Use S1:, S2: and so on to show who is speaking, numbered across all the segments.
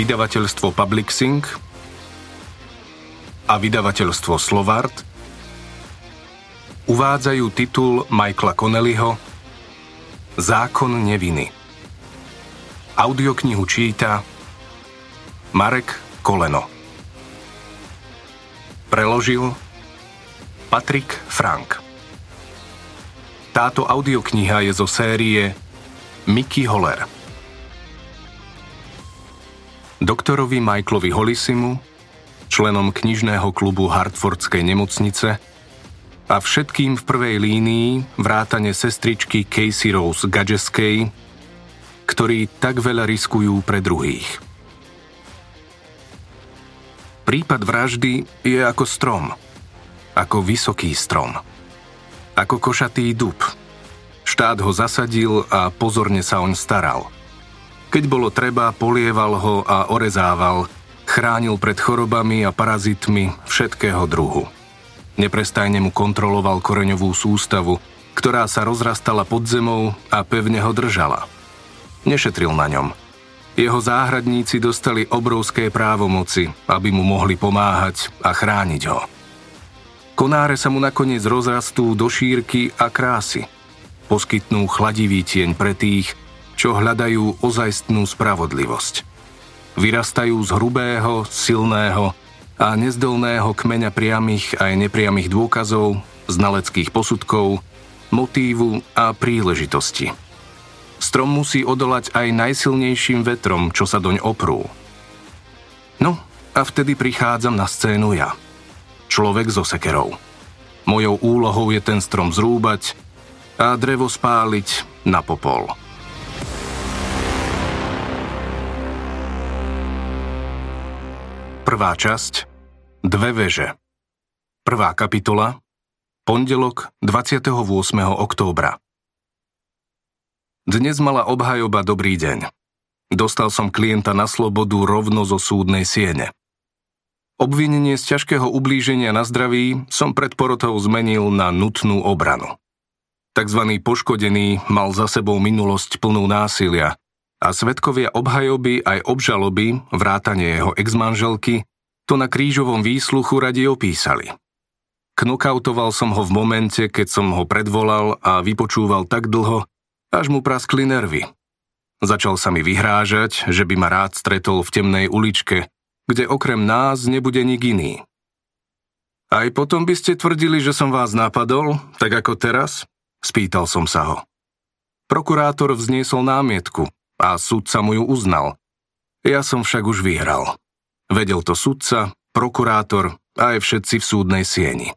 S1: vydavateľstvo Publixing a vydavateľstvo Slovart uvádzajú titul Michaela Connellyho Zákon neviny. Audioknihu číta Marek Koleno. Preložil Patrik Frank. Táto audiokniha je zo série Mickey Holler. Doktorovi Michaelovi Hollisimu, členom knižného klubu Hartfordskej nemocnice a všetkým v prvej línii vrátane sestričky Casey Rose Gadgeskej, ktorí tak veľa riskujú pre druhých. Prípad vraždy je ako strom, ako vysoký strom, ako košatý dub. Štát ho zasadil a pozorne sa oň staral – keď bolo treba, polieval ho a orezával, chránil pred chorobami a parazitmi všetkého druhu. Neprestajne mu kontroloval koreňovú sústavu, ktorá sa rozrastala pod zemou a pevne ho držala. Nešetril na ňom. Jeho záhradníci dostali obrovské právomoci, aby mu mohli pomáhať a chrániť ho. Konáre sa mu nakoniec rozrastú do šírky a krásy. Poskytnú chladivý tieň pre tých, čo hľadajú ozajstnú spravodlivosť. Vyrastajú z hrubého, silného a nezdolného kmeňa priamých aj nepriamých dôkazov, znaleckých posudkov, motívu a príležitosti. Strom musí odolať aj najsilnejším vetrom, čo sa doň oprú. No a vtedy prichádzam na scénu ja. Človek so sekerou. Mojou úlohou je ten strom zrúbať a drevo spáliť na popol. Prvá časť Dve veže Prvá kapitola Pondelok 28. októbra Dnes mala obhajoba dobrý deň. Dostal som klienta na slobodu rovno zo súdnej siene. Obvinenie z ťažkého ublíženia na zdraví som pred porotou zmenil na nutnú obranu. Takzvaný poškodený mal za sebou minulosť plnú násilia a svetkovia obhajoby aj obžaloby, vrátanie jeho exmanželky, to na krížovom výsluchu radi opísali. Knokautoval som ho v momente, keď som ho predvolal a vypočúval tak dlho, až mu praskli nervy. Začal sa mi vyhrážať, že by ma rád stretol v temnej uličke, kde okrem nás nebude nik iný. Aj potom by ste tvrdili, že som vás napadol, tak ako teraz? Spýtal som sa ho. Prokurátor vzniesol námietku, a sudca mu ju uznal. Ja som však už vyhral. Vedel to sudca, prokurátor a aj všetci v súdnej sieni.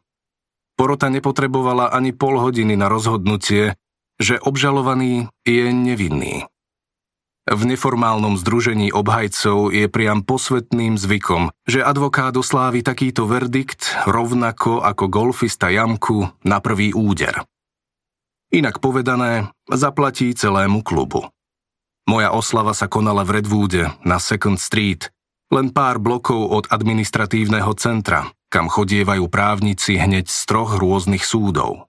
S1: Porota nepotrebovala ani pol hodiny na rozhodnutie, že obžalovaný je nevinný. V neformálnom združení obhajcov je priam posvetným zvykom, že advokát oslávi takýto verdikt rovnako ako golfista jamku na prvý úder. Inak povedané, zaplatí celému klubu. Moja oslava sa konala v Redwoode na Second Street, len pár blokov od administratívneho centra, kam chodievajú právnici hneď z troch rôznych súdov.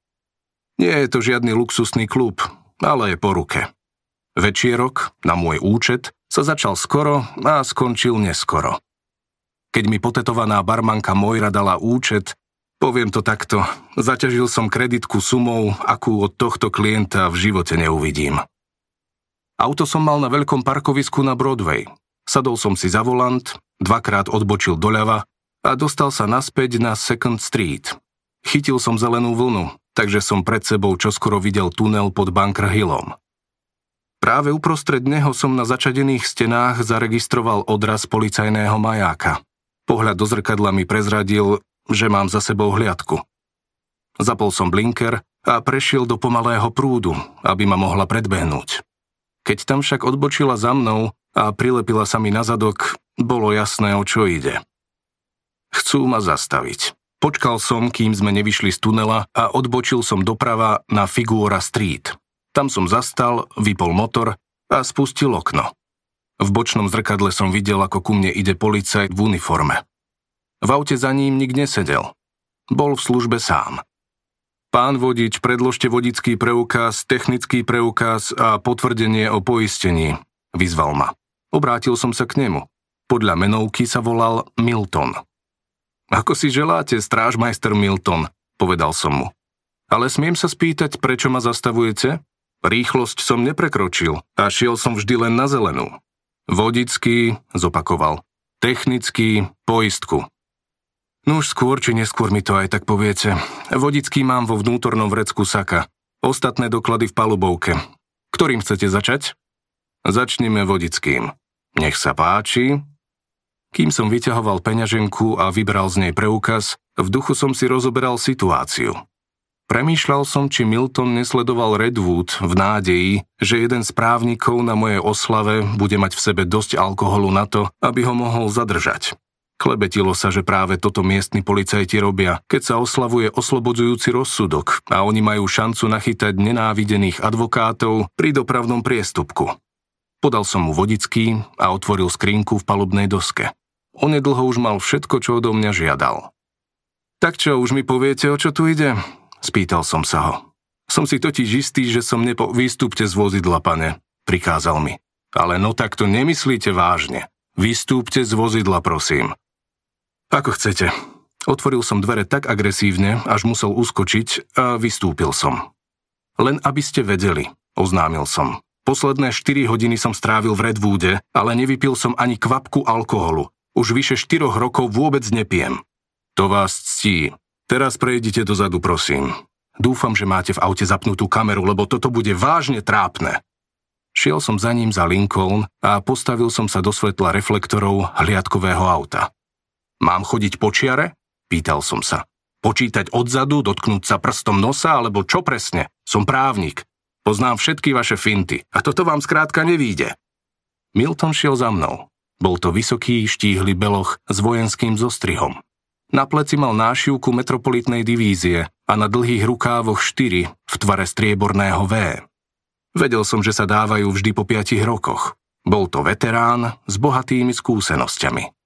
S1: Nie je to žiadny luxusný klub, ale je po ruke. Večierok, na môj účet, sa začal skoro a skončil neskoro. Keď mi potetovaná barmanka Mojra dala účet, poviem to takto, zaťažil som kreditku sumou, akú od tohto klienta v živote neuvidím. Auto som mal na veľkom parkovisku na Broadway. Sadol som si za volant, dvakrát odbočil doľava a dostal sa naspäť na Second Street. Chytil som zelenú vlnu, takže som pred sebou čoskoro videl tunel pod Bunker Hillom. Práve uprostred neho som na začadených stenách zaregistroval odraz policajného majáka. Pohľad do zrkadla mi prezradil, že mám za sebou hliadku. Zapol som blinker a prešiel do pomalého prúdu, aby ma mohla predbehnúť. Keď tam však odbočila za mnou a prilepila sa mi na zadok, bolo jasné, o čo ide. Chcú ma zastaviť. Počkal som, kým sme nevyšli z tunela a odbočil som doprava na Figura Street. Tam som zastal, vypol motor a spustil okno. V bočnom zrkadle som videl, ako ku mne ide policajt v uniforme. V aute za ním nik nesedel. Bol v službe sám. Pán vodič, predložte vodický preukaz, technický preukaz a potvrdenie o poistení, vyzval ma. Obrátil som sa k nemu. Podľa menovky sa volal Milton. Ako si želáte, strážmajster Milton, povedal som mu. Ale smiem sa spýtať, prečo ma zastavujete? Rýchlosť som neprekročil a šiel som vždy len na zelenú. Vodický, zopakoval. Technický, poistku. No už skôr či neskôr mi to aj tak poviete. Vodický mám vo vnútornom vrecku saka. Ostatné doklady v palubovke. Ktorým chcete začať? Začneme vodickým. Nech sa páči. Kým som vyťahoval peňaženku a vybral z nej preukaz, v duchu som si rozoberal situáciu. Premýšľal som, či Milton nesledoval Redwood v nádeji, že jeden z právnikov na mojej oslave bude mať v sebe dosť alkoholu na to, aby ho mohol zadržať. Klebetilo sa, že práve toto miestni policajti robia, keď sa oslavuje oslobodzujúci rozsudok a oni majú šancu nachytať nenávidených advokátov pri dopravnom priestupku. Podal som mu vodický a otvoril skrinku v palubnej doske. Onedlho už mal všetko, čo odo mňa žiadal. Tak čo, už mi poviete, o čo tu ide? Spýtal som sa ho. Som si totiž istý, že som nepo... Vystúpte z vozidla, pane, prikázal mi. Ale no tak to nemyslíte vážne. Vystúpte z vozidla, prosím. Ako chcete. Otvoril som dvere tak agresívne, až musel uskočiť a vystúpil som. Len aby ste vedeli, oznámil som. Posledné 4 hodiny som strávil v Redwoode, ale nevypil som ani kvapku alkoholu. Už vyše 4 rokov vôbec nepijem. To vás ctí. Teraz prejdite dozadu, prosím. Dúfam, že máte v aute zapnutú kameru, lebo toto bude vážne trápne. Šiel som za ním za Lincoln a postavil som sa do svetla reflektorov hliadkového auta. Mám chodiť po čiare? Pýtal som sa. Počítať odzadu, dotknúť sa prstom nosa, alebo čo presne? Som právnik. Poznám všetky vaše finty a toto vám skrátka nevíde. Milton šiel za mnou. Bol to vysoký, štíhly beloch s vojenským zostrihom. Na pleci mal nášivku metropolitnej divízie a na dlhých rukávoch štyri v tvare strieborného V. Vedel som, že sa dávajú vždy po piatich rokoch. Bol to veterán s bohatými skúsenosťami.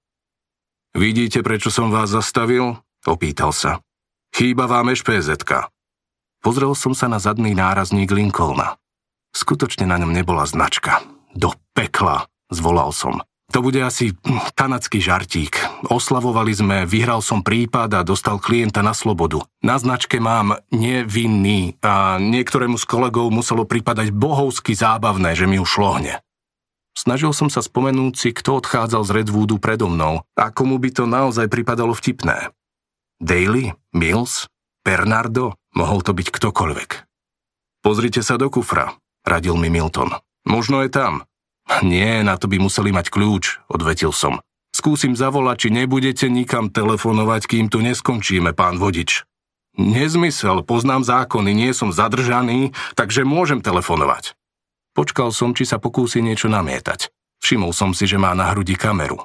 S1: Vidíte, prečo som vás zastavil? Opýtal sa. Chýba vám ešpz Pozrel som sa na zadný nárazník Lincolna. Skutočne na ňom nebola značka. Do pekla, zvolal som. To bude asi kanadský žartík. Oslavovali sme, vyhral som prípad a dostal klienta na slobodu. Na značke mám nevinný a niektorému z kolegov muselo pripadať bohovsky zábavné, že mi už šlohne. Snažil som sa spomenúť si, kto odchádzal z Redwoodu predo mnou a komu by to naozaj pripadalo vtipné. Daly? Mills? Bernardo? Mohol to byť ktokoľvek. Pozrite sa do kufra, radil mi Milton. Možno je tam. Nie, na to by museli mať kľúč, odvetil som. Skúsim zavolať, či nebudete nikam telefonovať, kým tu neskončíme, pán vodič. Nezmysel, poznám zákony, nie som zadržaný, takže môžem telefonovať. Počkal som, či sa pokúsi niečo namietať. Všimol som si, že má na hrudi kameru.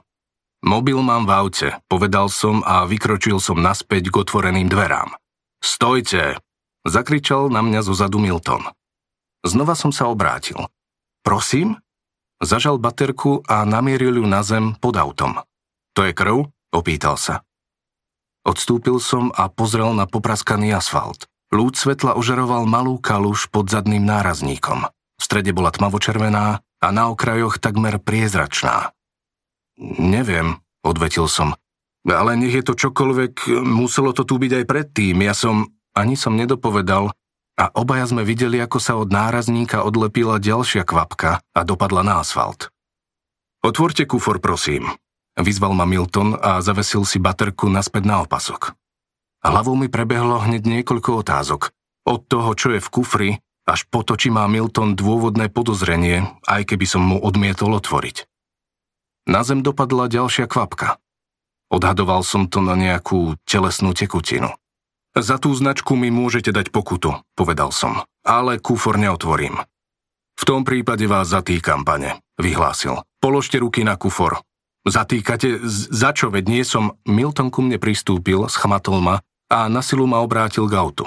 S1: Mobil mám v aute, povedal som a vykročil som naspäť k otvoreným dverám. Stojte! Zakričal na mňa zo zadu Milton. Znova som sa obrátil. Prosím? Zažal baterku a namieril ju na zem pod autom. To je krv? Opýtal sa. Odstúpil som a pozrel na popraskaný asfalt. Lúd svetla ožeroval malú kaluž pod zadným nárazníkom. V strede bola tmavočervená a na okrajoch takmer priezračná. Neviem, odvetil som. Ale nech je to čokoľvek, muselo to tu byť aj predtým. Ja som... Ani som nedopovedal, a obaja sme videli, ako sa od nárazníka odlepila ďalšia kvapka a dopadla na asfalt. Otvorte kufor, prosím, vyzval ma Milton a zavesil si baterku naspäť na opasok. Hlavou mi prebehlo hneď niekoľko otázok. Od toho, čo je v kufri, až po to, či má Milton dôvodné podozrenie, aj keby som mu odmietol otvoriť. Na zem dopadla ďalšia kvapka. Odhadoval som to na nejakú telesnú tekutinu. Za tú značku mi môžete dať pokutu, povedal som, ale kúfor neotvorím. V tom prípade vás zatýkam, pane, vyhlásil. Položte ruky na kufor. Zatýkate, za čo, veď nie som... Milton ku mne pristúpil, schmatol ma a na silu ma obrátil k autu.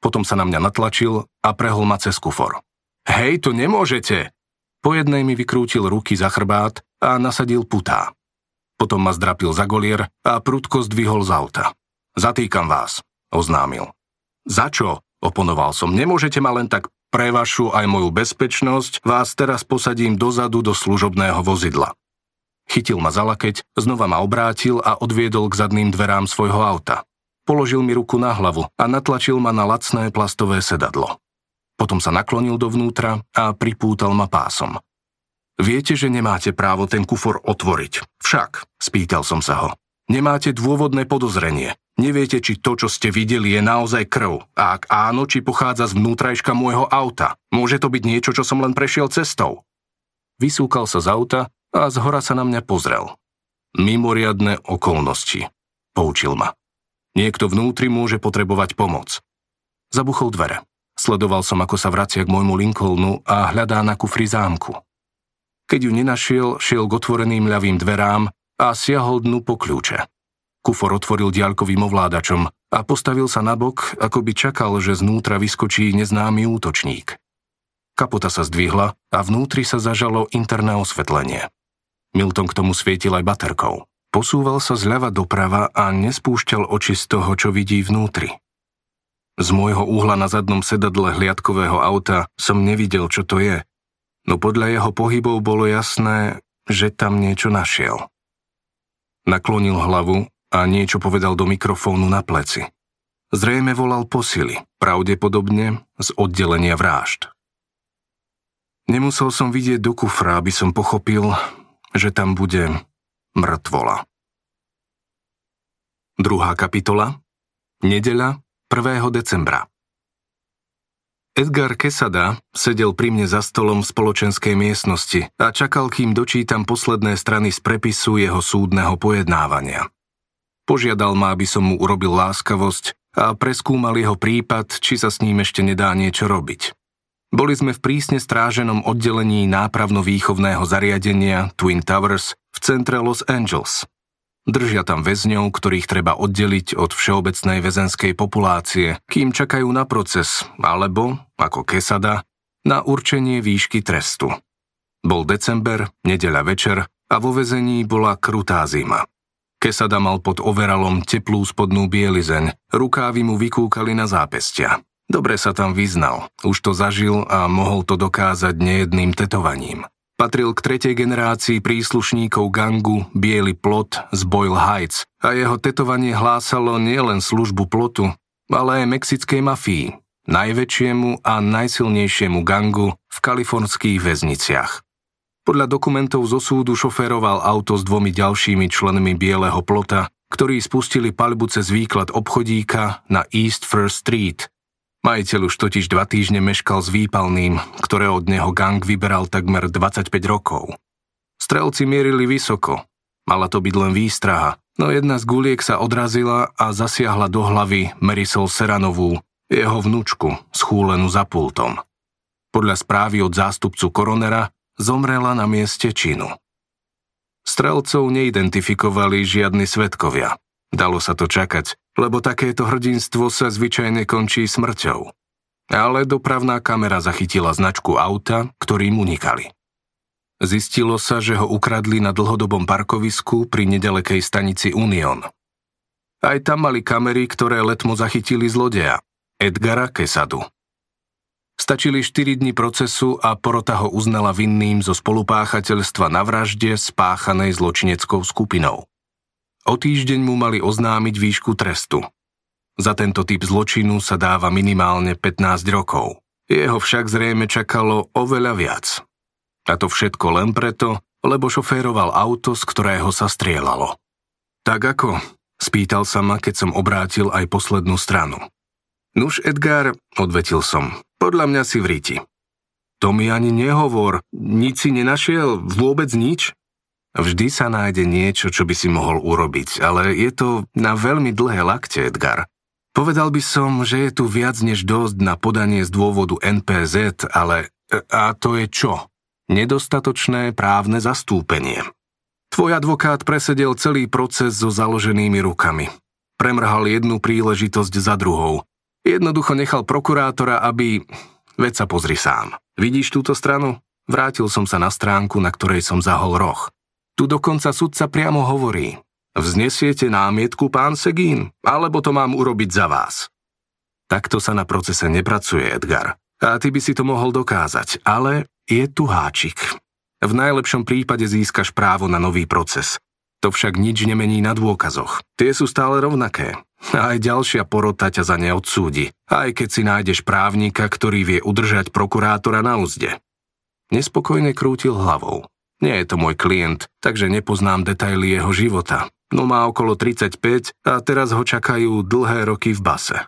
S1: Potom sa na mňa natlačil a prehol ma cez kufor. Hej, to nemôžete! Po jednej mi vykrútil ruky za chrbát a nasadil putá. Potom ma zdrapil za golier a prudko zdvihol z auta. Zatýkam vás oznámil. Za čo? Oponoval som. Nemôžete ma len tak pre vašu aj moju bezpečnosť, vás teraz posadím dozadu do služobného vozidla. Chytil ma za lakeť, znova ma obrátil a odviedol k zadným dverám svojho auta. Položil mi ruku na hlavu a natlačil ma na lacné plastové sedadlo. Potom sa naklonil dovnútra a pripútal ma pásom. Viete, že nemáte právo ten kufor otvoriť. Však, spýtal som sa ho, nemáte dôvodné podozrenie. Neviete, či to, čo ste videli, je naozaj krv. A ak áno, či pochádza z vnútrajška môjho auta. Môže to byť niečo, čo som len prešiel cestou. Vysúkal sa z auta a zhora sa na mňa pozrel. Mimoriadne okolnosti. Poučil ma. Niekto vnútri môže potrebovať pomoc. Zabuchol dvere. Sledoval som, ako sa vracia k môjmu Lincolnu a hľadá na kufri zámku. Keď ju nenašiel, šiel k otvoreným ľavým dverám a siahol dnu po kľúče. Kufor otvoril diaľkovým ovládačom a postavil sa nabok, ako by čakal, že znútra vyskočí neznámy útočník. Kapota sa zdvihla a vnútri sa zažalo interné osvetlenie. Milton k tomu svietil aj baterkou. Posúval sa zľava doprava a nespúšťal oči z toho, čo vidí vnútri. Z môjho úhla na zadnom sedadle hliadkového auta som nevidel, čo to je, no podľa jeho pohybov bolo jasné, že tam niečo našiel. Naklonil hlavu a niečo povedal do mikrofónu na pleci. Zrejme volal posily, pravdepodobne z oddelenia vrážd. Nemusel som vidieť do kufra, aby som pochopil, že tam bude mŕtvola. Druhá kapitola Nedeľa 1. decembra Edgar Quesada sedel pri mne za stolom v spoločenskej miestnosti a čakal, kým dočítam posledné strany z prepisu jeho súdneho pojednávania. Požiadal ma, aby som mu urobil láskavosť a preskúmal jeho prípad, či sa s ním ešte nedá niečo robiť. Boli sme v prísne stráženom oddelení nápravno-výchovného zariadenia Twin Towers centre Los Angeles. Držia tam väzňov, ktorých treba oddeliť od všeobecnej väzenskej populácie, kým čakajú na proces, alebo, ako Kesada, na určenie výšky trestu. Bol december, nedeľa večer a vo väzení bola krutá zima. Kesada mal pod overalom teplú spodnú bielizeň, rukávy mu vykúkali na zápestia. Dobre sa tam vyznal, už to zažil a mohol to dokázať nejedným tetovaním. Patril k tretej generácii príslušníkov gangu Bielý plot z Boyle Heights a jeho tetovanie hlásalo nielen službu plotu, ale aj mexickej mafii, najväčšiemu a najsilnejšiemu gangu v kalifornských väzniciach. Podľa dokumentov zo súdu šoféroval auto s dvomi ďalšími členmi Bieleho plota, ktorí spustili palbu cez výklad obchodíka na East First Street, Majiteľ už totiž dva týždne meškal s výpalným, ktoré od neho gang vyberal takmer 25 rokov. Strelci mierili vysoko. Mala to byť len výstraha, no jedna z guliek sa odrazila a zasiahla do hlavy Marisol Seranovú, jeho vnúčku, schúlenú za pultom. Podľa správy od zástupcu koronera zomrela na mieste činu. Strelcov neidentifikovali žiadni svetkovia. Dalo sa to čakať, lebo takéto hrdinstvo sa zvyčajne končí smrťou. Ale dopravná kamera zachytila značku auta, ktorým unikali. Zistilo sa, že ho ukradli na dlhodobom parkovisku pri nedalekej stanici Union. Aj tam mali kamery, ktoré letmo zachytili zlodeja, Edgara Kesadu. Stačili 4 dní procesu a porota ho uznala vinným zo spolupáchateľstva na vražde spáchanej zločineckou skupinou. O týždeň mu mali oznámiť výšku trestu. Za tento typ zločinu sa dáva minimálne 15 rokov. Jeho však zrejme čakalo oveľa viac. A to všetko len preto, lebo šoféroval auto, z ktorého sa strieľalo. Tak ako? Spýtal sa ma, keď som obrátil aj poslednú stranu. Nuž, Edgar, odvetil som, podľa mňa si vríti. To mi ani nehovor, nič si nenašiel, vôbec nič? Vždy sa nájde niečo, čo by si mohol urobiť, ale je to na veľmi dlhé lakte, Edgar. Povedal by som, že je tu viac než dosť na podanie z dôvodu NPZ, ale a to je čo? Nedostatočné právne zastúpenie. Tvoj advokát presedel celý proces so založenými rukami. Premrhal jednu príležitosť za druhou. Jednoducho nechal prokurátora, aby... Veď sa pozri sám. Vidíš túto stranu? Vrátil som sa na stránku, na ktorej som zahol roh. Tu dokonca sudca priamo hovorí. Vznesiete námietku, pán Segín, alebo to mám urobiť za vás? Takto sa na procese nepracuje, Edgar. A ty by si to mohol dokázať, ale je tu háčik. V najlepšom prípade získaš právo na nový proces. To však nič nemení na dôkazoch. Tie sú stále rovnaké. Aj ďalšia porota ťa za ne odsúdi, aj keď si nájdeš právnika, ktorý vie udržať prokurátora na úzde. Nespokojne krútil hlavou. Nie je to môj klient, takže nepoznám detaily jeho života. No má okolo 35 a teraz ho čakajú dlhé roky v base.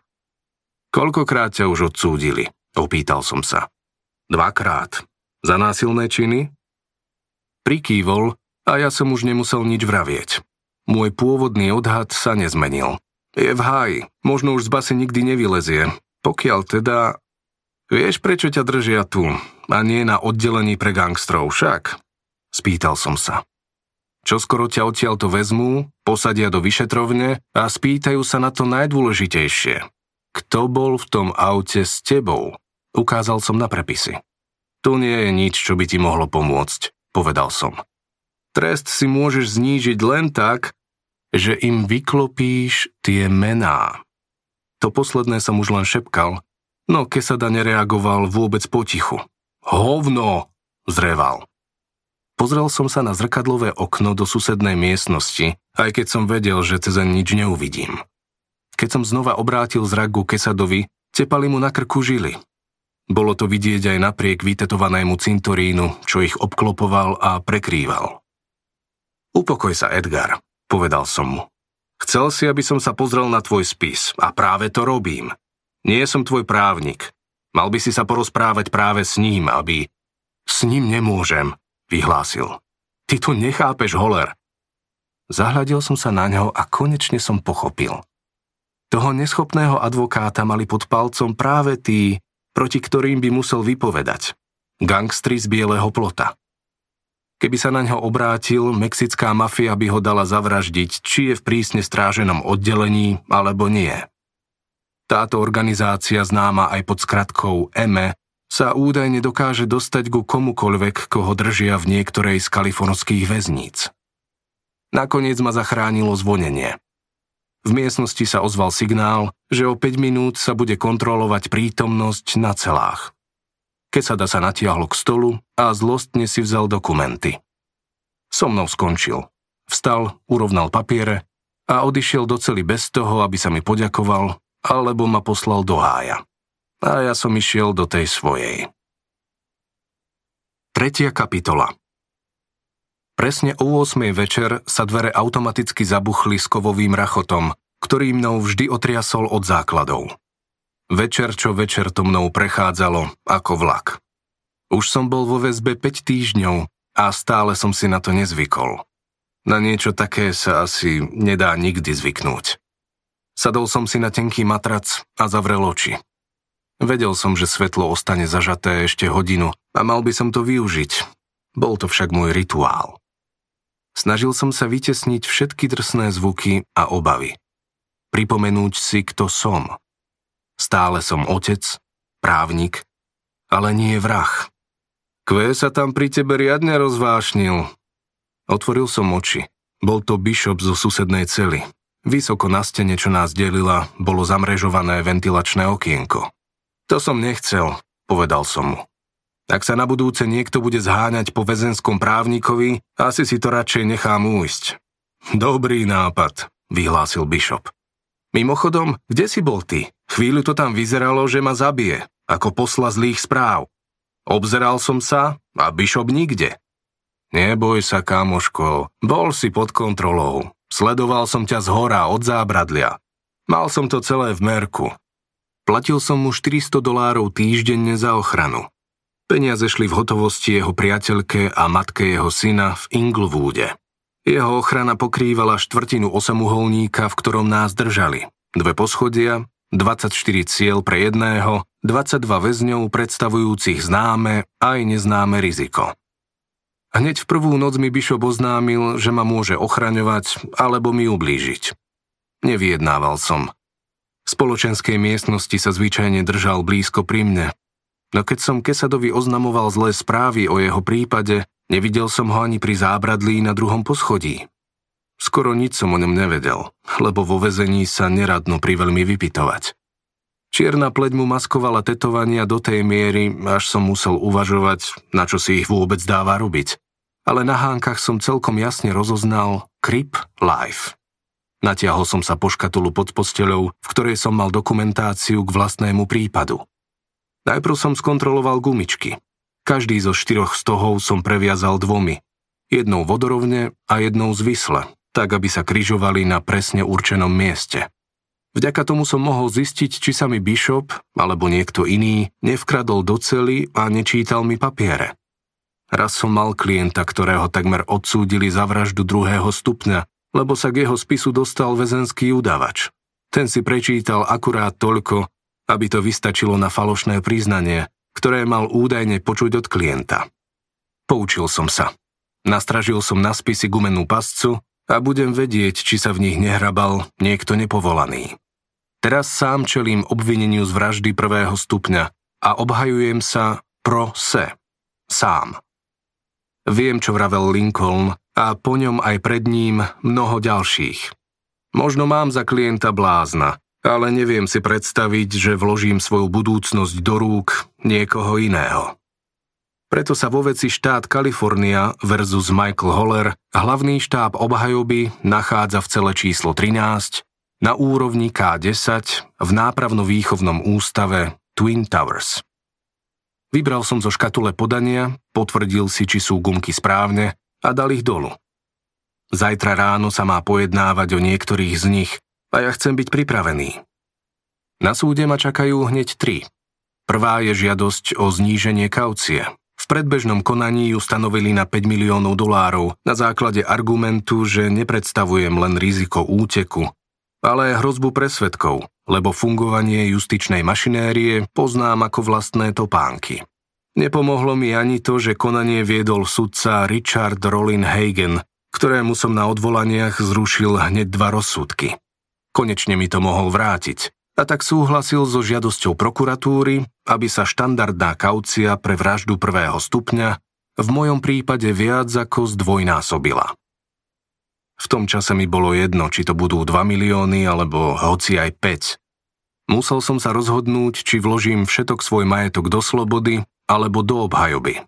S1: Koľkokrát ťa už odsúdili? Opýtal som sa. Dvakrát. Za násilné činy? Prikývol a ja som už nemusel nič vravieť. Môj pôvodný odhad sa nezmenil. Je v háji, možno už z basy nikdy nevylezie. Pokiaľ teda... Vieš, prečo ťa držia tu a nie na oddelení pre gangstrov však? Spýtal som sa. Čo skoro ťa odtiaľ to vezmú, posadia do vyšetrovne a spýtajú sa na to najdôležitejšie. Kto bol v tom aute s tebou? Ukázal som na prepisy. Tu nie je nič, čo by ti mohlo pomôcť povedal som. Trest si môžeš znížiť len tak, že im vyklopíš tie mená. To posledné som už len šepkal, no Kesada nereagoval vôbec potichu. Hovno! zreval. Pozrel som sa na zrkadlové okno do susednej miestnosti, aj keď som vedel, že cez nič neuvidím. Keď som znova obrátil zrak ku Kesadovi, tepali mu na krku žily. Bolo to vidieť aj napriek vytetovanému cintorínu, čo ich obklopoval a prekrýval. Upokoj sa, Edgar, povedal som mu. Chcel si, aby som sa pozrel na tvoj spis a práve to robím. Nie som tvoj právnik. Mal by si sa porozprávať práve s ním, aby... S ním nemôžem, vyhlásil. Ty to nechápeš, Holer. Zahľadil som sa na ňo a konečne som pochopil. Toho neschopného advokáta mali pod palcom práve tí, proti ktorým by musel vypovedať. Gangstri z Bieleho plota. Keby sa na ňo obrátil, mexická mafia by ho dala zavraždiť, či je v prísne stráženom oddelení, alebo nie. Táto organizácia, známa aj pod skratkou EME, sa údajne dokáže dostať ku komukoľvek, koho držia v niektorej z kalifornských väzníc. Nakoniec ma zachránilo zvonenie. V miestnosti sa ozval signál, že o 5 minút sa bude kontrolovať prítomnosť na celách. Kesada sa natiahlo k stolu a zlostne si vzal dokumenty. So mnou skončil. Vstal, urovnal papiere a odišiel do bez toho, aby sa mi poďakoval, alebo ma poslal do hája. A ja som išiel do tej svojej. Tretia kapitola Presne o 8. večer sa dvere automaticky zabuchli s kovovým rachotom, ktorý mnou vždy otriasol od základov. Večer čo večer to mnou prechádzalo ako vlak. Už som bol vo väzbe 5 týždňov a stále som si na to nezvykol. Na niečo také sa asi nedá nikdy zvyknúť. Sadol som si na tenký matrac a zavrel oči. Vedel som, že svetlo ostane zažaté ešte hodinu a mal by som to využiť. Bol to však môj rituál. Snažil som sa vytesniť všetky drsné zvuky a obavy. Pripomenúť si, kto som. Stále som otec, právnik, ale nie vrah. Kve sa tam pri tebe riadne rozvášnil. Otvoril som oči. Bol to bishop zo susednej cely. Vysoko na stene, čo nás delila, bolo zamrežované ventilačné okienko. To som nechcel, povedal som mu. Ak sa na budúce niekto bude zháňať po väzenskom právnikovi, asi si to radšej nechám újsť. Dobrý nápad, vyhlásil Bishop. Mimochodom, kde si bol ty? Chvíľu to tam vyzeralo, že ma zabije, ako posla zlých správ. Obzeral som sa a Bishop nikde. Neboj sa, kamoško, bol si pod kontrolou. Sledoval som ťa z hora od zábradlia. Mal som to celé v merku. Platil som mu 400 dolárov týždenne za ochranu. Peniaze šli v hotovosti jeho priateľke a matke jeho syna v Inglewoode. Jeho ochrana pokrývala štvrtinu osamuholníka, v ktorom nás držali. Dve poschodia, 24 cieľ pre jedného, 22 väzňov predstavujúcich známe aj neznáme riziko. Hneď v prvú noc mi Bishop oznámil, že ma môže ochraňovať alebo mi ublížiť. Nevyjednával som. Spoločenskej miestnosti sa zvyčajne držal blízko pri mne, No keď som Kesadovi oznamoval zlé správy o jeho prípade, nevidel som ho ani pri zábradlí na druhom poschodí. Skoro nič som o ňom nevedel, lebo vo vezení sa neradno priveľmi vypitovať. Čierna pleť mu maskovala tetovania do tej miery, až som musel uvažovať, na čo si ich vôbec dáva robiť. ale na hánkach som celkom jasne rozoznal Crip Life. Natiahol som sa po škatulu pod posteľou, v ktorej som mal dokumentáciu k vlastnému prípadu. Najprv som skontroloval gumičky. Každý zo štyroch stohov som previazal dvomi. Jednou vodorovne a jednou zvisle, tak aby sa kryžovali na presne určenom mieste. Vďaka tomu som mohol zistiť, či sa mi Bishop, alebo niekto iný, nevkradol do cely a nečítal mi papiere. Raz som mal klienta, ktorého takmer odsúdili za vraždu druhého stupňa lebo sa k jeho spisu dostal väzenský udavač. Ten si prečítal akurát toľko, aby to vystačilo na falošné priznanie, ktoré mal údajne počuť od klienta. Poučil som sa. Nastražil som na spisy gumenú pascu a budem vedieť, či sa v nich nehrabal niekto nepovolaný. Teraz sám čelím obvineniu z vraždy prvého stupňa a obhajujem sa pro se. Sám. Viem, čo vravel Lincoln a po ňom aj pred ním mnoho ďalších. Možno mám za klienta blázna, ale neviem si predstaviť, že vložím svoju budúcnosť do rúk niekoho iného. Preto sa vo veci štát Kalifornia versus Michael Holler hlavný štáb obhajoby nachádza v cele číslo 13 na úrovni K10 v nápravno-výchovnom ústave Twin Towers. Vybral som zo škatule podania, potvrdil si, či sú gumky správne a dal ich dolu. Zajtra ráno sa má pojednávať o niektorých z nich a ja chcem byť pripravený. Na súde ma čakajú hneď tri. Prvá je žiadosť o zníženie kaucie. V predbežnom konaní ju stanovili na 5 miliónov dolárov na základe argumentu, že nepredstavujem len riziko úteku, ale aj hrozbu pre svetkov, lebo fungovanie justičnej mašinérie poznám ako vlastné topánky. Nepomohlo mi ani to, že konanie viedol sudca Richard Rollin Hagen, ktorému som na odvolaniach zrušil hneď dva rozsudky. Konečne mi to mohol vrátiť a tak súhlasil so žiadosťou prokuratúry, aby sa štandardná kaucia pre vraždu prvého stupňa v mojom prípade viac ako zdvojnásobila. V tom čase mi bolo jedno, či to budú 2 milióny alebo hoci aj 5. Musel som sa rozhodnúť, či vložím všetok svoj majetok do slobody alebo do obhajoby.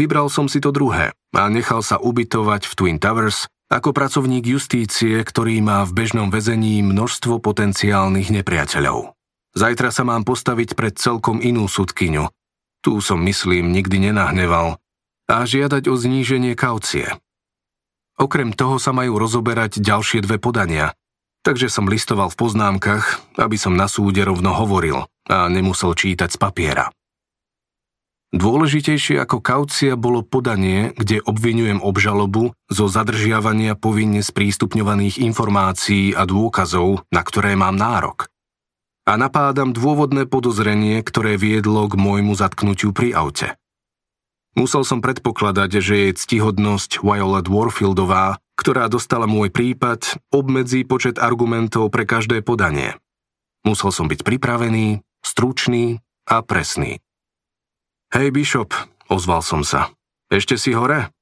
S1: Vybral som si to druhé a nechal sa ubytovať v Twin Towers ako pracovník justície, ktorý má v bežnom väzení množstvo potenciálnych nepriateľov. Zajtra sa mám postaviť pred celkom inú sudkyňu. Tu som, myslím, nikdy nenahneval. A žiadať o zníženie kaucie. Okrem toho sa majú rozoberať ďalšie dve podania, takže som listoval v poznámkach, aby som na súde rovno hovoril a nemusel čítať z papiera. Dôležitejšie ako kaucia bolo podanie, kde obvinujem obžalobu zo zadržiavania povinne sprístupňovaných informácií a dôkazov, na ktoré mám nárok. A napádam dôvodné podozrenie, ktoré viedlo k môjmu zatknutiu pri aute. Musel som predpokladať, že jej ctihodnosť Violet Warfieldová, ktorá dostala môj prípad, obmedzí počet argumentov pre každé podanie. Musel som byť pripravený, stručný a presný. Hej, Bishop, ozval som sa. Ešte si hore?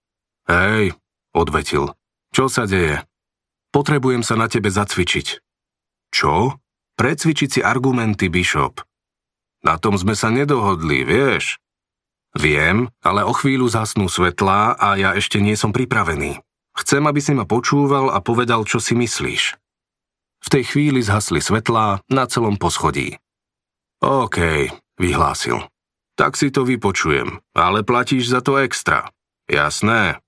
S1: Hej, odvetil. Čo sa deje? Potrebujem sa na tebe zacvičiť. Čo? Precvičiť si argumenty, Bishop. Na tom sme sa nedohodli, vieš? Viem, ale o chvíľu zasnú svetlá a ja ešte nie som pripravený. Chcem, aby si ma počúval a povedal, čo si myslíš. V tej chvíli zhasli svetlá na celom poschodí. OK, vyhlásil. Tak si to vypočujem, ale platíš za to extra. Jasné.